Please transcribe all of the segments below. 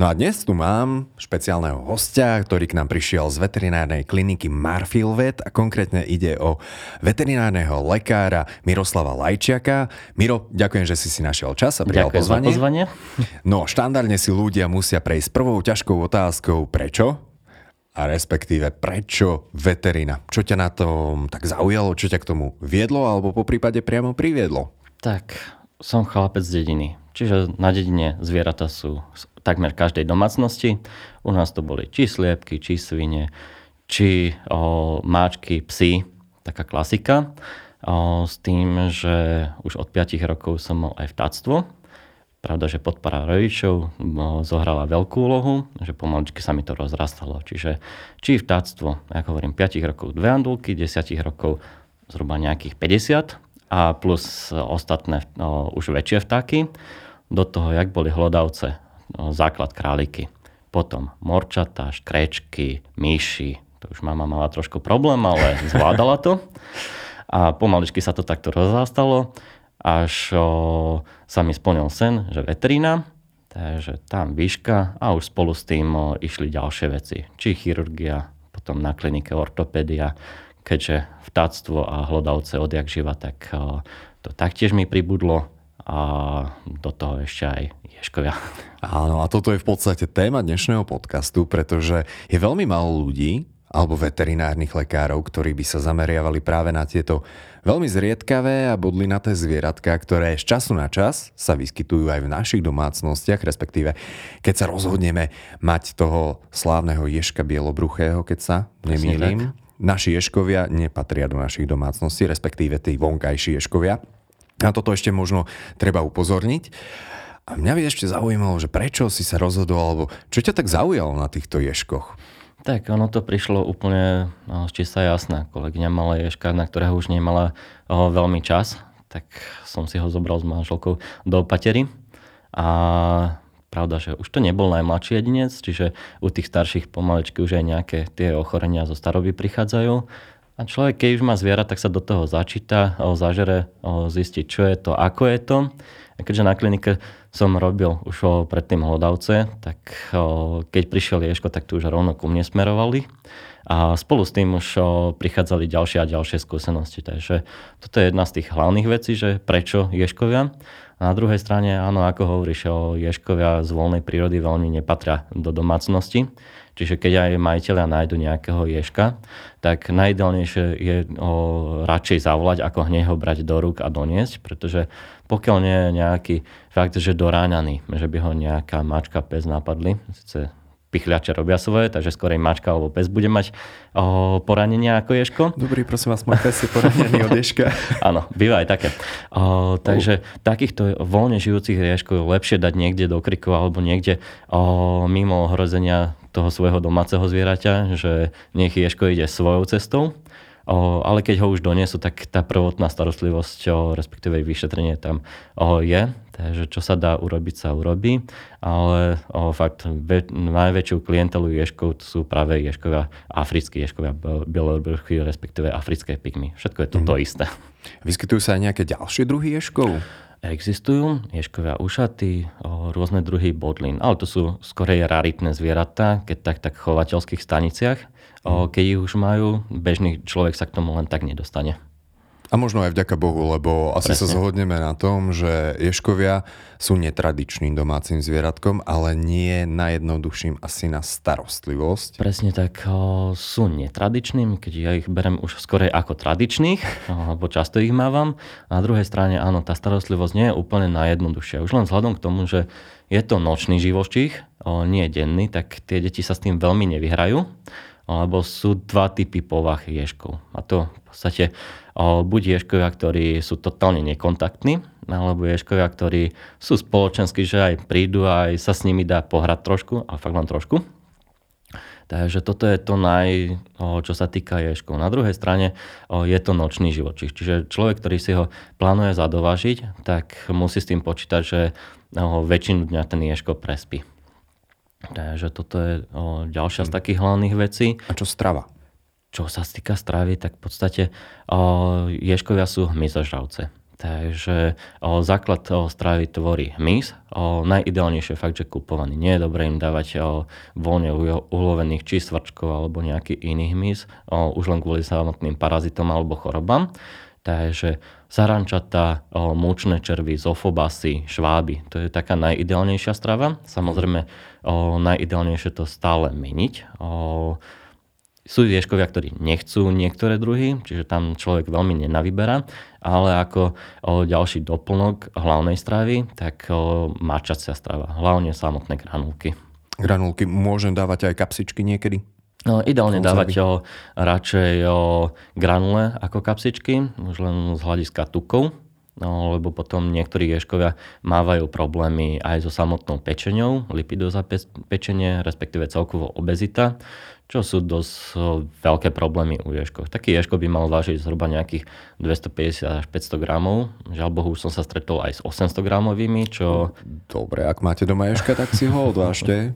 No a dnes tu mám špeciálneho hostia, ktorý k nám prišiel z veterinárnej kliniky Marfil Vet a konkrétne ide o veterinárneho lekára Miroslava Lajčiaka. Miro, ďakujem, že si si našiel čas a prijal pozvanie. pozvanie. No, štandardne si ľudia musia prejsť prvou ťažkou otázkou, prečo? A respektíve, prečo veterina? Čo ťa na tom tak zaujalo? Čo ťa k tomu viedlo alebo po prípade priamo priviedlo? Tak, som chlapec z dediny. Čiže na dedine zvieratá sú takmer každej domácnosti. U nás to boli či sliepky, či svine, či o, máčky, psy, taká klasika. O, s tým, že už od 5 rokov som mal aj vtáctvo. Pravda, že podpora rodičov zohrala veľkú úlohu, že pomaličky sa mi to rozrastalo. Čiže či vtáctvo, ako hovorím, 5 rokov dve andulky, 10 rokov zhruba nejakých 50 a plus ostatné no, už väčšie vtáky. Do toho, jak boli hlodavce, no, základ králiky. Potom morčata, škrečky, myši. To už mama mala trošku problém, ale zvládala to. A pomaličky sa to takto rozrastalo, až o, sa mi splnil sen, že veterína, takže tam výška a už spolu s tým o, išli ďalšie veci. Či chirurgia, potom na klinike ortopédia, keďže vtáctvo a hlodavce odjak živa, tak o, to taktiež mi pribudlo a do toho ešte aj ješkovia. Áno, a toto je v podstate téma dnešného podcastu, pretože je veľmi málo ľudí, alebo veterinárnych lekárov, ktorí by sa zameriavali práve na tieto veľmi zriedkavé a bodlinaté zvieratka, ktoré z času na čas sa vyskytujú aj v našich domácnostiach, respektíve keď sa rozhodneme mať toho slávneho ješka bielobruchého, keď sa nemýlim. Naši ješkovia nepatria do našich domácností, respektíve tí vonkajší ješkovia. Na toto ešte možno treba upozorniť. A mňa by ešte zaujímalo, že prečo si sa rozhodol, alebo čo ťa tak zaujalo na týchto ješkoch? Tak ono to prišlo úplne no, čistá jasná. Kolegyňa mala ješka, na ktorého už nemala o, veľmi čas, tak som si ho zobral s manželkou do opatery. A pravda, že už to nebol najmladší jedinec, čiže u tých starších pomalečky už aj nejaké tie ochorenia zo staroby prichádzajú. A človek, keď už má zviera, tak sa do toho začíta, zažere, zistiť, čo je to, ako je to. A keďže na klinike som robil už predtým hlodavce, tak keď prišiel Ješko, tak tu už rovno ku mne smerovali. A spolu s tým už prichádzali ďalšie a ďalšie skúsenosti. Takže toto je jedna z tých hlavných vecí, že prečo Ješkovia. A na druhej strane, áno, ako hovoríš, Ješkovia z voľnej prírody veľmi nepatria do domácnosti. Čiže keď aj majiteľia nájdu nejakého ješka, tak najideálnejšie je ho radšej zavolať, ako hneď ho brať do rúk a doniesť, pretože pokiaľ nie je nejaký fakt, že doráňaný, že by ho nejaká mačka, pes napadli, sice pichľače robia svoje, takže skorej mačka alebo pes bude mať o, poranenia ako ješko. Dobrý, prosím vás, môj pes je poranený od ješka. Áno, býva aj také. O, takže uh. takýchto voľne žijúcich ješkov je lepšie dať niekde do kriku alebo niekde o, mimo ohrozenia toho svojho domáceho zvieraťa, že nech ješko ide svojou cestou. O, ale keď ho už donesú, tak tá prvotná starostlivosť, o, respektíve vyšetrenie tam o, je. Takže čo sa dá urobiť, sa urobí, ale o, fakt ve, najväčšiu klientelu ješkov sú práve ješkovia, africkí ješkovia, bielorbrchy, respektíve africké pygmy. Všetko je to mm. to mhm. isté. Vyskytujú sa aj nejaké ďalšie druhy ješkov? Existujú ješkovia ušaty, rôzne druhy bodlín, ale to sú skorej raritné zvieratá, keď tak, tak v chovateľských staniciach. Keď ich už majú, bežný človek sa k tomu len tak nedostane. A možno aj vďaka Bohu, lebo asi Presne. sa zhodneme na tom, že ješkovia sú netradičným domácim zvieratkom, ale nie najjednoduchším asi na starostlivosť. Presne tak, o, sú netradičnými, keď ja ich berem už skorej ako tradičných, lebo často ich mávam. A na druhej strane, áno, tá starostlivosť nie je úplne najjednoduchšia. Už len vzhľadom k tomu, že je to nočný živočích, o, nie denný, tak tie deti sa s tým veľmi nevyhrajú lebo sú dva typy povah ješkov. A to v podstate buď ješkovia, ktorí sú totálne nekontaktní, alebo ješkovia, ktorí sú spoločenskí, že aj prídu aj sa s nimi dá pohrať trošku, a fakt len trošku. Takže toto je to naj, čo sa týka ješkov. Na druhej strane je to nočný živočích. Čiže človek, ktorý si ho plánuje zadovažiť, tak musí s tým počítať, že väčšinu dňa ten ješko prespí. Takže toto je ďalšia z hm. takých hlavných vecí. A čo strava? Čo sa týka stravy, tak v podstate ješkovia sú hmyzožravce. Takže o, základ o, stravy tvorí hmyz. O, najideálnejšie je fakt, že kupovaný. Nie je dobré im dávať o, voľne ulovených či svrčkov alebo nejaký iný hmyz, o, už len kvôli samotným parazitom alebo chorobám. Takže sarančata, o, múčne červy, zofobasy, šváby. To je taká najideálnejšia strava. Samozrejme, najideálnejšie to stále meniť. Sú ješkovia, ktorí nechcú niektoré druhy, čiže tam človek veľmi nenavyberá, ale ako ďalší doplnok hlavnej stravy, tak mačacia strava, hlavne samotné granulky. Granulky môžem dávať aj kapsičky niekedy? No, ideálne dávať o, radšej o, granule ako kapsičky, už len z hľadiska tukov, no, lebo potom niektorí ješkovia mávajú problémy aj so samotnou pečenou, lipidóza pečenie, respektíve celkovo obezita, čo sú dosť veľké problémy u ješkov. Taký ješko by mal vážiť zhruba nejakých 250 až 500 gramov. Žiaľ Bohu, už som sa stretol aj s 800 gramovými, čo... Dobre, ak máte doma ješka, tak si ho odvážte.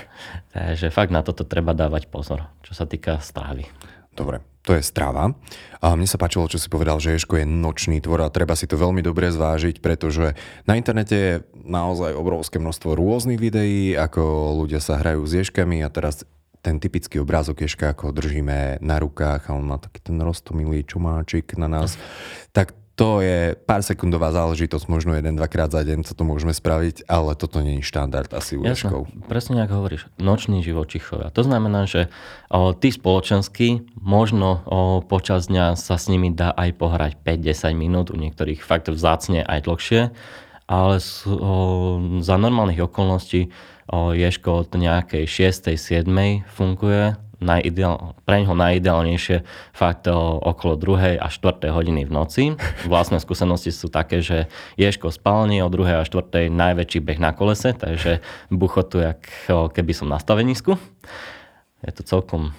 Takže fakt na toto treba dávať pozor, čo sa týka stravy. Dobre, to je strava. A mne sa páčilo, čo si povedal, že ješko je nočný tvor a treba si to veľmi dobre zvážiť, pretože na internete je naozaj obrovské množstvo rôznych videí, ako ľudia sa hrajú s ješkami a teraz ten typický obrázok Ješka, ako ho držíme na rukách a on má taký ten rostomilý čumáčik na nás, tak to je pár sekundová záležitosť, možno jeden, dvakrát za deň, co to môžeme spraviť, ale toto nie je štandard asi u Jasne, presne ako hovoríš, noční živočichovia. To znamená, že o, tí spoločenskí, možno o, počas dňa sa s nimi dá aj pohrať 5-10 minút, u niektorých fakt vzácne aj dlhšie, ale sú, o, za normálnych okolností Ješko od nejakej 6. 7. funguje, najideál, pre ňoho najideálnejšie fakt okolo 2. a 4. hodiny v noci. Vlastné skúsenosti sú také, že Ješko spálni o 2. a 4. najväčší beh na kolese, takže buchotu, jak keby som na stavenisku. Je to celkom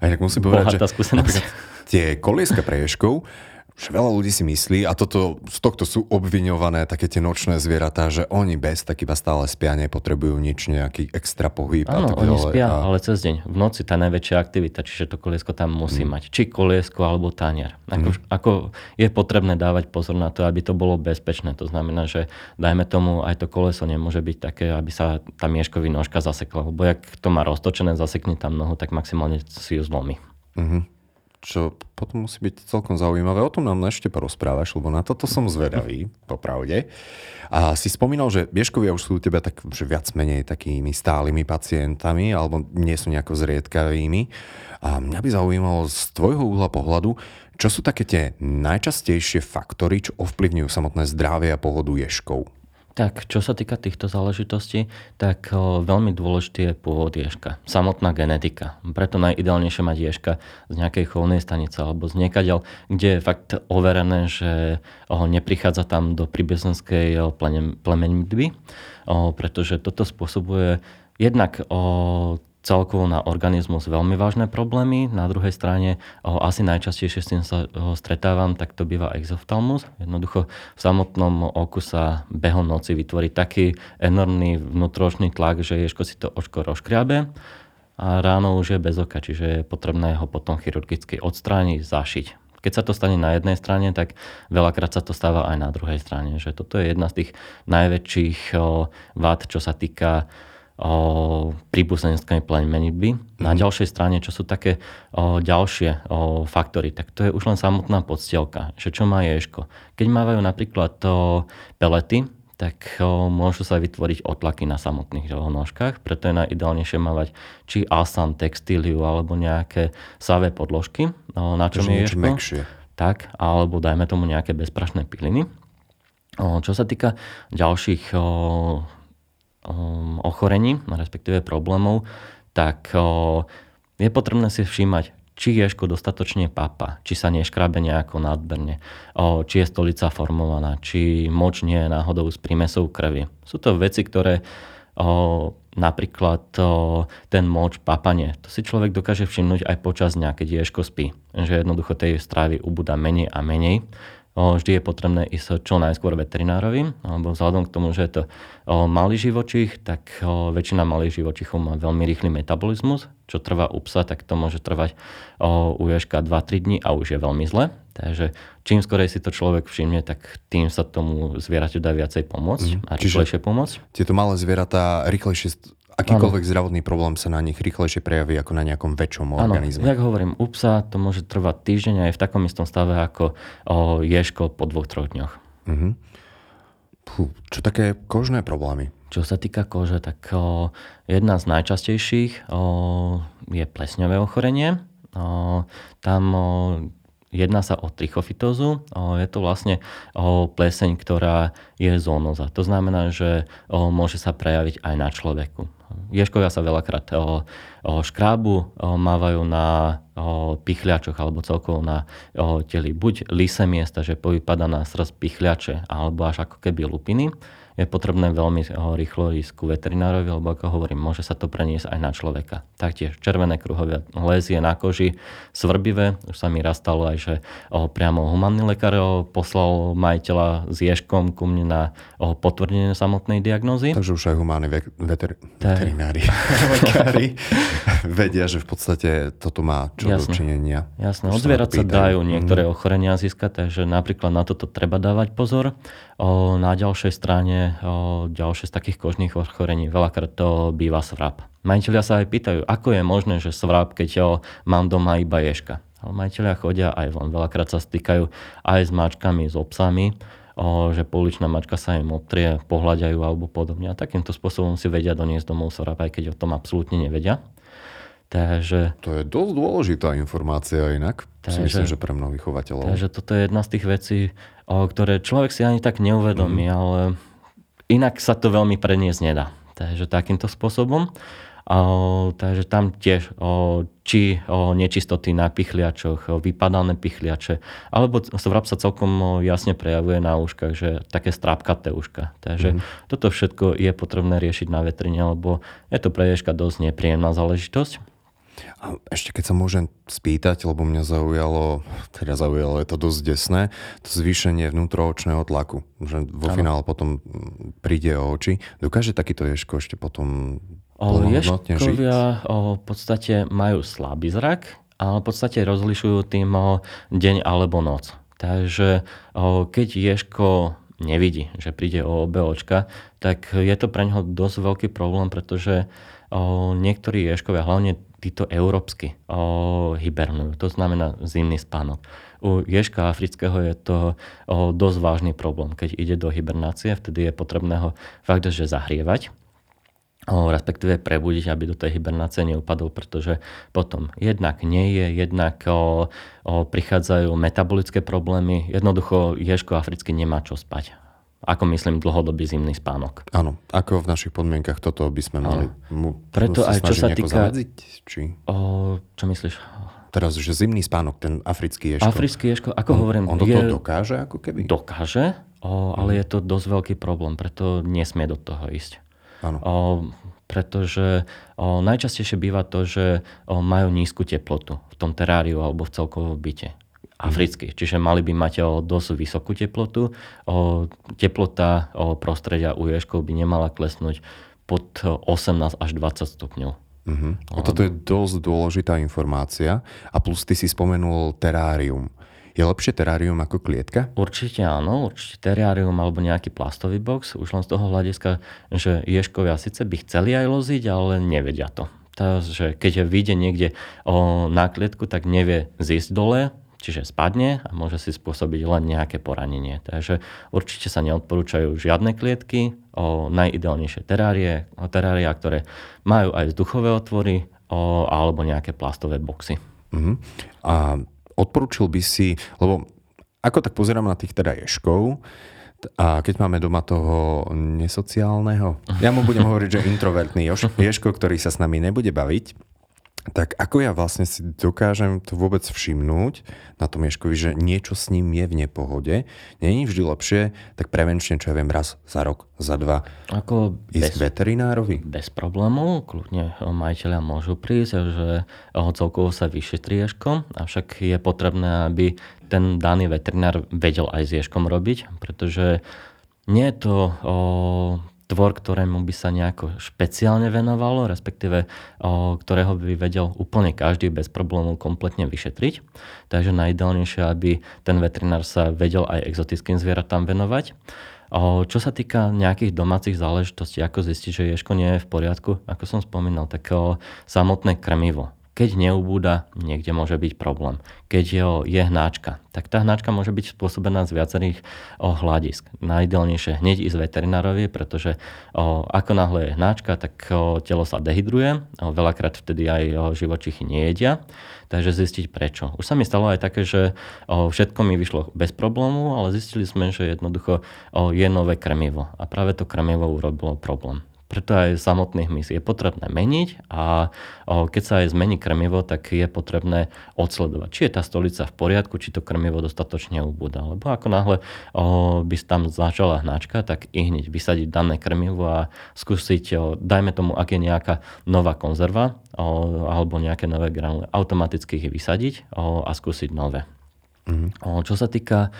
a tak musím povedať, že tie kolieska pre Ješkov že veľa ľudí si myslí, a toto, z tohto sú obviňované také tie nočné zvieratá, že oni bez tak iba stále spia, nepotrebujú nič, nejaký extra pohyb. Áno, oni spia, a... ale cez deň. V noci tá najväčšia aktivita, čiže to koliesko tam musí mm. mať. Či koliesko, alebo tanier. Ako, mm. ako je potrebné dávať pozor na to, aby to bolo bezpečné. To znamená, že dajme tomu, aj to koleso nemôže byť také, aby sa tá mieškový nožka zasekla. Lebo jak to má roztočené, zasekne tam nohu, tak maximálne si ju zlomí. Mm-hmm čo potom musí byť celkom zaujímavé. O tom nám ešte porozprávaš, lebo na toto som zvedavý, popravde. A si spomínal, že Bieškovia už sú u teba tak, že viac menej takými stálymi pacientami, alebo nie sú nejako zriedkavými. A mňa by zaujímalo z tvojho úhla pohľadu, čo sú také tie najčastejšie faktory, čo ovplyvňujú samotné zdravie a pohodu ješkov? Tak, čo sa týka týchto záležitostí, tak veľmi dôležitý je pôvod ješka, samotná genetika. Preto najideálnejšie mať ješka z nejakej chovnej stanice alebo z niekaďal, kde je fakt overené, že neprichádza tam do príbezenskej plemenitby, pretože toto spôsobuje jednak o, celkovo na organizmus veľmi vážne problémy. Na druhej strane asi najčastejšie s tým sa stretávam, tak to býva exoftalmus. Jednoducho v samotnom oku sa behom noci vytvorí taký enormný vnútročný tlak, že ješko si to očko rozkriabe a ráno už je bez oka, čiže je potrebné ho potom chirurgicky odstrániť, zašiť. Keď sa to stane na jednej strane, tak veľakrát sa to stáva aj na druhej strane. Že toto je jedna z tých najväčších vád, čo sa týka príbuzenskej plemenitby. Mm-hmm. Na mhm. ďalšej strane, čo sú také o, ďalšie o, faktory, tak to je už len samotná podstielka, že čo má ješko. Keď mávajú napríklad o, pelety, tak o, môžu sa vytvoriť otlaky na samotných o, nožkách, preto je najideálnejšie mávať či asan, textíliu alebo nejaké savé podložky, o, na čom je ješko. Mekšie. Tak, alebo dajme tomu nejaké bezprašné piliny. O, čo sa týka ďalších o, Um, ochorení, respektíve problémov, tak je potrebné si všímať, či ješko dostatočne papa, či sa neškrabe nejako nadberne, či je stolica formovaná, či moč nie je náhodou s prímesou krvi. Sú to veci, ktoré napríklad ten moč, papanie. To si človek dokáže všimnúť aj počas dňa, keď ješko spí. Že jednoducho tej strávy ubúda menej a menej vždy je potrebné ísť čo najskôr veterinárovi, alebo vzhľadom k tomu, že je to malý živočích, tak väčšina malých živočichov má veľmi rýchly metabolizmus, čo trvá u psa, tak to môže trvať u ježka 2-3 dní a už je veľmi zle. Takže čím skorej si to človek všimne, tak tým sa tomu zvieraťu dá viacej pomôcť mm, a rýchlejšie pomôcť. Tieto malé zvieratá rýchlejšie Akýkoľvek ano. zdravotný problém sa na nich rýchlejšie prejaví ako na nejakom väčšom ano. organizme. Jak hovorím, u psa to môže trvať týždeň a je v takom istom stave ako o, ješko po dvoch, troch dňoch. Uh-huh. Puh, čo také kožné problémy? Čo sa týka kože, tak o, jedna z najčastejších o, je plesňové ochorenie. O, tam o, Jedná sa o trichofitózu. Je to vlastne pleseň, ktorá je zónoza. To znamená, že môže sa prejaviť aj na človeku. Ješkovia sa veľakrát o, o škrábu, mávajú na o, pichľačoch alebo celkovo na o, teli. Buď lise miesta, že povypada na srdc pichľače alebo až ako keby lupiny je potrebné veľmi rýchlo ísť ku veterinárovi, lebo ako hovorím, môže sa to preniesť aj na človeka. Taktiež červené kruhové lézie na koži, svrbivé, už sa mi raz stalo aj, že priamo humanný lekár poslal majiteľa s ježkom ku mne na potvrdenie samotnej diagnózy. Takže už aj humánni veter- veterinári, lekári vedia, že v podstate toto má čo Jasne. dočinenia. Jasné, od zvierat sa dajú niektoré mm. ochorenia získať, takže napríklad na toto treba dávať pozor. Na ďalšej strane ďalšie z takých kožných ochorení, veľakrát to býva svrap. Majiteľia sa aj pýtajú, ako je možné, že svrap, keď mám doma iba ješka. Ale majiteľia chodia aj von. Veľakrát sa stýkajú aj s mačkami, s obsami, že pouličná mačka sa im obtrie, pohľadajú alebo podobne. A takýmto spôsobom si vedia doniesť domov svrap, aj keď o tom absolútne nevedia. Takže, to je dosť dôležitá informácia inak. Takže, si myslím, že pre mnohých chovateľov. Takže toto je jedna z tých vecí, ktoré človek si ani tak neuvedomí, mm. ale inak sa to veľmi preniesť nedá. Takže takýmto spôsobom. O, takže tam tiež o, či o, nečistoty na pichliačoch, o, vypadané pichliače, alebo vrab sa celkom o, jasne prejavuje na uškách, že také strápkaté uška. Takže mm. toto všetko je potrebné riešiť na vetrine, lebo je to pre ježka dosť nepríjemná záležitosť. A ešte keď sa môžem spýtať, lebo mňa zaujalo, teda zaujalo, je to dosť desné, to zvýšenie vnútroočného tlaku, že vo ano. finále potom príde o oči. Dokáže takýto ješko ešte potom plnohodnotne žiť? o, v podstate majú slabý zrak, ale v podstate rozlišujú tým o, deň alebo noc. Takže o, keď ješko nevidí, že príde o obe očka, tak je to pre neho dosť veľký problém, pretože o, niektorí ješkovia, hlavne títo európsky o, hibernujú. To znamená zimný spánok. U ježka afrického je to o, dosť vážny problém. Keď ide do hibernácie, vtedy je potrebné ho fakt, že zahrievať, o, respektíve prebudiť, aby do tej hibernácie neupadol, pretože potom jednak nie je, jednak o, o, prichádzajú metabolické problémy. Jednoducho ježko africky nemá čo spať ako myslím dlhodobý zimný spánok. Áno, ako v našich podmienkach toto by sme mali mu, Preto aj čo sa týka... Zamedziť, či... O, čo myslíš? Teraz, že zimný spánok, ten africký ješko. Africký ješko, ako on, hovorím... On je... to dokáže ako keby? Dokáže, o, ale mm. je to dosť veľký problém, preto nesmie do toho ísť. Áno. O, pretože o, najčastejšie býva to, že o, majú nízku teplotu v tom teráriu alebo v celkovom byte africký. Čiže mali by mať o dosť vysokú teplotu. O, teplota o prostredia u ješkov by nemala klesnúť pod 18 až 20 stupňov. Uh-huh. O toto je dosť dôležitá informácia. A plus ty si spomenul terárium. Je lepšie terárium ako klietka? Určite áno, určite terárium alebo nejaký plastový box, už len z toho hľadiska, že ješkovia síce by chceli aj loziť, ale nevedia to. Takže keď vyjde niekde o, na klietku, tak nevie zísť dole, čiže spadne a môže si spôsobiť len nejaké poranenie. Takže určite sa neodporúčajú žiadne klietky, o najideálnejšie terárie, o terária, ktoré majú aj vzduchové otvory o, alebo nejaké plastové boxy. Uh-huh. A odporúčil by si, lebo ako tak pozerám na tých teda ješkov, a keď máme doma toho nesociálneho, ja mu budem hovoriť, že introvertný ješko, ktorý sa s nami nebude baviť, tak ako ja vlastne si dokážem to vôbec všimnúť na tom Ješkovi, že niečo s ním je v nepohode. Není vždy lepšie, tak prevenčne, čo ja viem, raz za rok, za dva, Ako ísť bez, veterinárovi? bez problémov, kľudne majiteľia môžu prísť, že ho celkovo sa vyšetrí Ješkom, avšak je potrebné, aby ten daný veterinár vedel aj s Ješkom robiť, pretože nie je to o, tvor, ktorému by sa nejako špeciálne venovalo, respektíve o, ktorého by vedel úplne každý bez problémov kompletne vyšetriť. Takže najideálnejšie, aby ten veterinár sa vedel aj exotickým zvieratám venovať. O, čo sa týka nejakých domácich záležitostí, ako zistiť, že ješko nie je v poriadku, ako som spomínal, tak o, samotné krmivo. Keď neubúda, niekde môže byť problém. Keď je, je hnáčka, tak tá hnáčka môže byť spôsobená z viacerých hľadisk. Najideálnejšie hneď ísť veterinárovi, pretože o, ako náhle je hnáčka, tak o, telo sa dehydruje, o, veľakrát vtedy aj o, živočichy nejedia, takže zistiť prečo. Už sa mi stalo aj také, že o, všetko mi vyšlo bez problému, ale zistili sme, že jednoducho o, je nové krmivo a práve to krmivo urobilo problém. Preto aj samotných hmyz je potrebné meniť a keď sa aj zmení krmivo, tak je potrebné odsledovať, či je tá stolica v poriadku, či to krmivo dostatočne ubúda. Lebo ako náhle by tam začala hnačka, tak i hneď vysadiť dané krmivo a skúsiť, dajme tomu, ak je nejaká nová konzerva alebo nejaké nové granule, automaticky ich vysadiť a skúsiť nové. Mm-hmm. Čo sa týka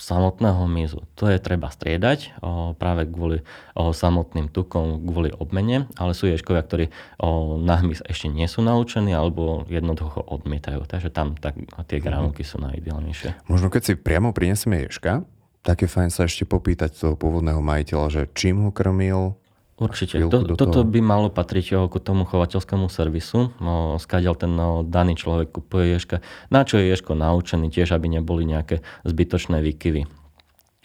samotného mizu. To je treba striedať o, práve kvôli o, samotným tukom, kvôli obmene, ale sú ješkovia, ktorí o, na hmyz ešte nie sú naučení alebo jednoducho odmietajú. Takže tam tak, tie granulky sú najideálnejšie. Možno keď si priamo prinesieme ješka, tak je fajn sa ešte popýtať toho pôvodného majiteľa, že čím ho krmil, Určite. To, toto by malo patriť k tomu chovateľskému servisu. No, skáďal ten no, daný človek kupuje ješka. Na čo je ješko naučený, tiež aby neboli nejaké zbytočné výkyvy.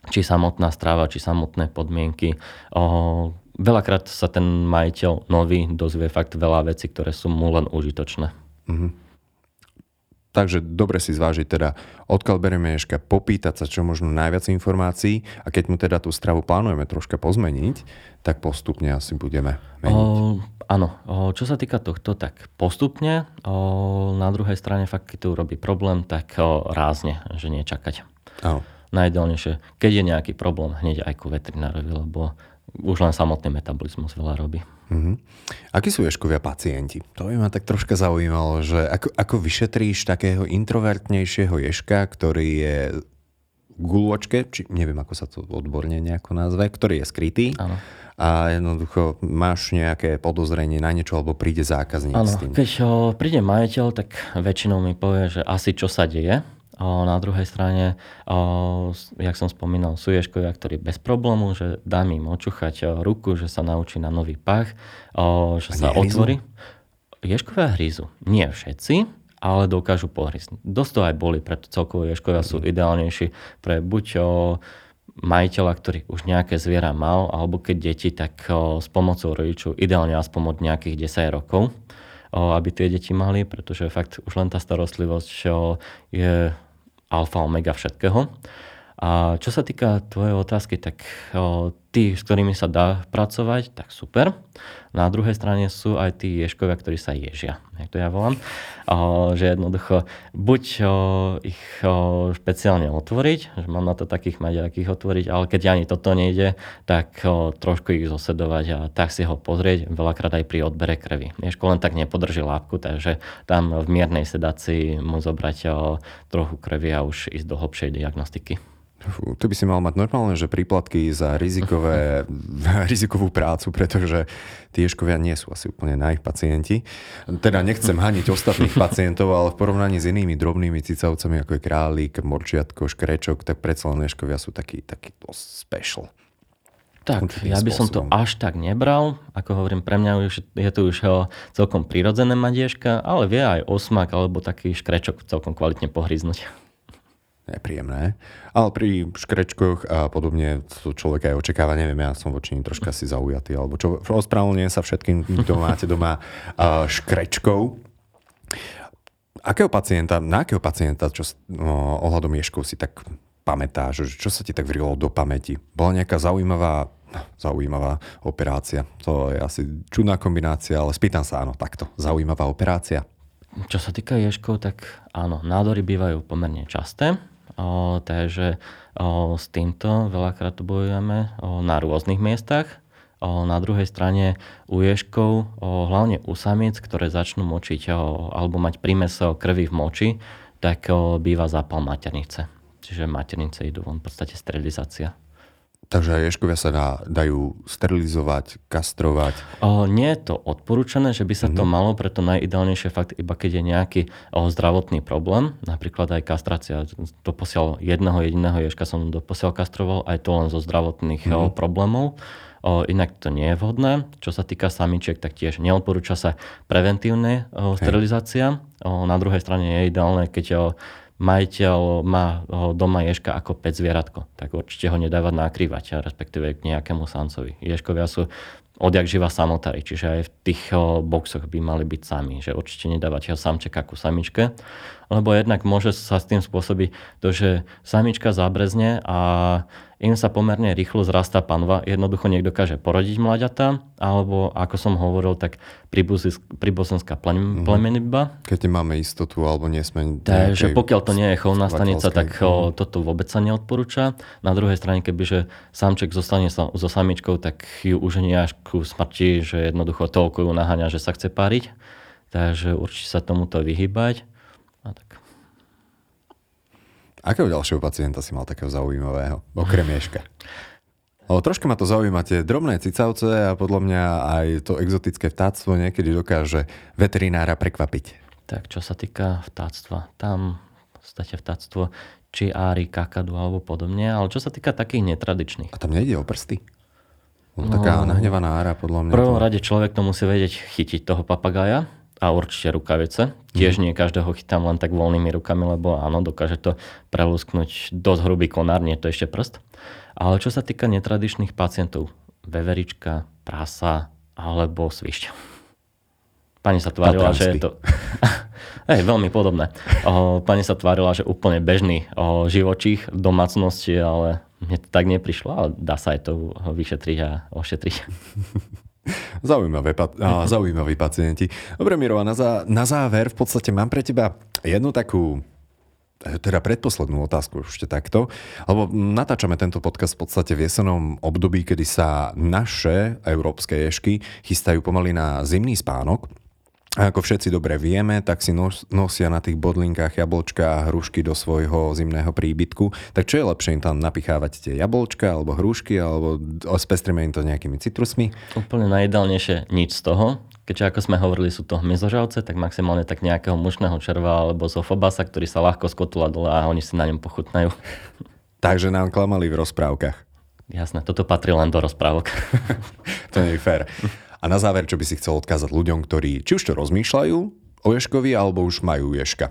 Či samotná strava, či samotné podmienky. O, veľakrát sa ten majiteľ nový dozvie fakt veľa vecí, ktoré sú mu len užitočné. Mm-hmm. Takže dobre si zvážiť teda, odkiaľ berieme ješka, popýtať sa čo možno najviac informácií a keď mu teda tú stravu plánujeme troška pozmeniť, tak postupne asi budeme meniť. O, áno, o, čo sa týka tohto, tak postupne, o, na druhej strane fakt, keď to urobí problém, tak o, rázne, že nie čakať. Áno. Najideálnejšie, keď je nejaký problém, hneď aj ku veterinárovi, lebo už len samotný metabolizmus veľa robí. Uh-huh. Akí sú ješkovia pacienti? To by ma tak troška zaujímalo, že ako, ako vyšetríš takého introvertnejšieho ješka, ktorý je v guločke, či neviem, ako sa to odborne nejako nazve, ktorý je skrytý. Áno. A jednoducho máš nejaké podozrenie na niečo, alebo príde zákazník Áno, s tým. keď príde majiteľ, tak väčšinou mi povie, že asi čo sa deje. Na druhej strane, jak som spomínal, sú ješkovia, ktorí bez problému, že dám im očúchať ruku, že sa naučí na nový pach, že sa otvorí. Ješkovia hrízu. Nie všetci, ale dokážu pohrísť. Dosť to aj boli, preto celkovo ješkovia sú mhm. ideálnejší pre buď majiteľa, ktorý už nejaké zviera mal, alebo keď deti, tak s pomocou rodičov, ideálne aspoň od nejakých 10 rokov, aby tie deti mali, pretože fakt už len tá starostlivosť je alfa omega všetkého. A čo sa týka tvojej otázky, tak tí, s ktorými sa dá pracovať, tak super. Na druhej strane sú aj tí ješkovia, ktorí sa ježia, jak to ja volám. O, že jednoducho buď o, ich o, špeciálne otvoriť, že mám na to takých maďakých otvoriť, ale keď ani toto nejde, tak o, trošku ich zosedovať a tak si ho pozrieť, veľakrát aj pri odbere krvi. Ješko len tak nepodrží lápku, takže tam v miernej sedácii mu zobrať o, trochu krvi a už ísť do hlbšej diagnostiky. Fú, tu by si mal mať normálne, že príplatky za rizikové, rizikovú prácu, pretože tie ješkovia nie sú asi úplne na ich pacienti. Teda nechcem haniť ostatných pacientov, ale v porovnaní s inými drobnými cicavcami, ako je králik, morčiatko, škrečok, tak predsa len ješkovia sú taký, taký special. Tak, ja by som to až tak nebral. Ako hovorím, pre mňa už je to už celkom prirodzené mať ješka, ale vie aj osmak alebo taký škrečok celkom kvalitne pohryznúť nepríjemné. Ale pri škrečkoch a podobne to človek aj očakáva, neviem, ja som voči ním troška si zaujatý, alebo čo, ospravedlňujem sa všetkým, kto máte doma škrečkov. Akého pacienta, na akého pacienta, čo no, ohľadom ješkov si tak pamätáš, čo sa ti tak vrilo do pamäti? Bola nejaká zaujímavá Zaujímavá operácia. To je asi čudná kombinácia, ale spýtam sa, áno, takto. Zaujímavá operácia. Čo sa týka ješkov, tak áno, nádory bývajú pomerne časté, o, takže o, s týmto veľakrát bojujeme o, na rôznych miestach. O, na druhej strane u ješkov, o, hlavne u samiec, ktoré začnú močiť o, alebo mať prímeso krvi v moči, tak o, býva zápal maternice. Čiže maternice idú von v podstate sterilizácia. Takže ješkovia sa dá, dajú sterilizovať, kastrovať. O, nie je to odporúčané, že by sa mm-hmm. to malo, preto najideálnejšie fakt iba keď je nejaký o, zdravotný problém, napríklad aj kastrácia. Doposiaľ jedného jediného ješka som doposiaľ kastroval, aj to len zo zdravotných mm-hmm. o, problémov. O, inak to nie je vhodné. Čo sa týka samičiek, tak tiež neodporúča sa preventívne o, sterilizácia. O, na druhej strane je ideálne, keď o, majiteľ má doma ježka ako pec zvieratko, tak určite ho nedávať nakrývať, respektíve k nejakému samcovi. Ježkovia sú odjak živa samotári, čiže aj v tých boxoch by mali byť sami, že určite nedávať ho samčeka ako samičke, lebo jednak môže sa s tým spôsobiť to, že samička zabrezne a im sa pomerne rýchlo zrastá panva. Jednoducho niekto dokáže porodiť mláďata, alebo ako som hovoril, tak pribuzenská mhm. plemenitba. Keď nemáme istotu alebo nie sme... Takže pokiaľ to nie je chovná stanica, tak o, toto vôbec sa neodporúča. Na druhej strane, kebyže samček zostane so, so samičkou, tak ju už nie až ku smrti, že jednoducho toľko ju naháňa, že sa chce páriť. Takže určite sa tomuto vyhybať. Akého ďalšieho pacienta si mal takého zaujímavého, okrem Ješka? O, troška ma to zaujíma, tie drobné cicavce a podľa mňa aj to exotické vtáctvo niekedy dokáže veterinára prekvapiť. Tak čo sa týka vtáctva, tam v podstate vtáctvo či ári, kakadu alebo podobne, ale čo sa týka takých netradičných. A tam nejde o prsty? No, taká nahnevaná ára podľa mňa. V prvom to... rade človek to musí vedieť chytiť toho papagája, a určite rukavice. Tiež mhm. nie každého chytám len tak voľnými rukami, lebo áno, dokáže to prelúsknuť dosť hrubý konár, nie to ešte prst. Ale čo sa týka netradičných pacientov, veverička, prasa alebo svišť. Pani sa tvárila, že je to... Hej, veľmi podobné. O, pani sa tvárila, že úplne bežný o, živočích v domácnosti, ale mne to tak neprišlo, ale dá sa aj to vyšetriť a ošetriť. Zaujímavé, a, zaujímaví pacienti. Dobre, Miro, a na, zá, na záver v podstate mám pre teba jednu takú teda predposlednú otázku ešte takto, lebo natáčame tento podcast v podstate v jesenom období, kedy sa naše európske ješky chystajú pomaly na zimný spánok. A ako všetci dobre vieme, tak si nosia na tých bodlinkách jablčka a hrušky do svojho zimného príbytku. Tak čo je lepšie im tam napichávať tie jablčka alebo hrušky alebo spestrime im to nejakými citrusmi? Úplne najideálnejšie nič z toho. Keďže ako sme hovorili, sú to hmyzožravce, tak maximálne tak nejakého mušného červa alebo zofobasa, ktorý sa ľahko skotula dole a oni si na ňom pochutnajú. Takže nám klamali v rozprávkach. Jasné, toto patrí len do rozprávok. to nie je fér. A na záver, čo by si chcel odkázať ľuďom, ktorí či už to rozmýšľajú o ješkovi, alebo už majú ješka?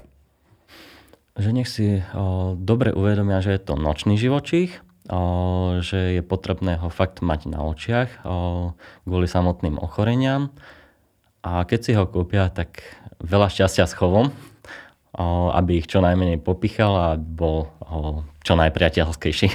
Že nech si o, dobre uvedomia, že je to nočný živočích, o, že je potrebné ho fakt mať na očiach o, kvôli samotným ochoreniam. A keď si ho kúpia, tak veľa šťastia s chovom, o, aby ich čo najmenej popichal a bol o, čo najpriateľskejší.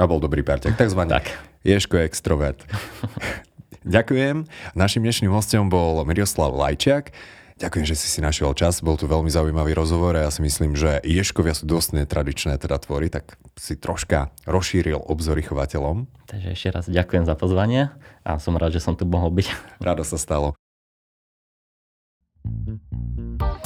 A bol dobrý parťak, takzvaný. Tak. Ješko extrovert. Ďakujem. Našim dnešným hostom bol Miroslav Lajčiak. Ďakujem, že si si našiel čas. Bol tu veľmi zaujímavý rozhovor a ja si myslím, že ješkovia sú dosť netradičné teda tvory, tak si troška rozšíril obzory chovateľom. Takže ešte raz ďakujem za pozvanie a som rád, že som tu mohol byť. Rado sa stalo.